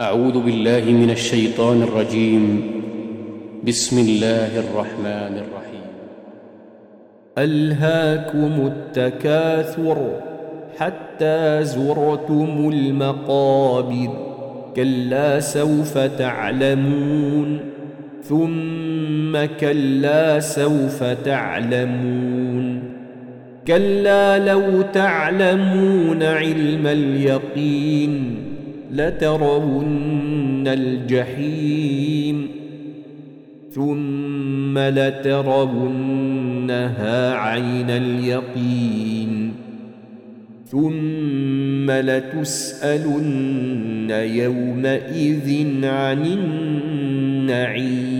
أعوذ بالله من الشيطان الرجيم. بسم الله الرحمن الرحيم. ألهاكم التكاثر حتى زرتم المقابر كلا سوف تعلمون. ثم كلا سوف تعلمون. كلا لو تعلمون علم اليقين. لترون الجحيم ثم لترونها عين اليقين ثم لتسألن يومئذ عن النعيم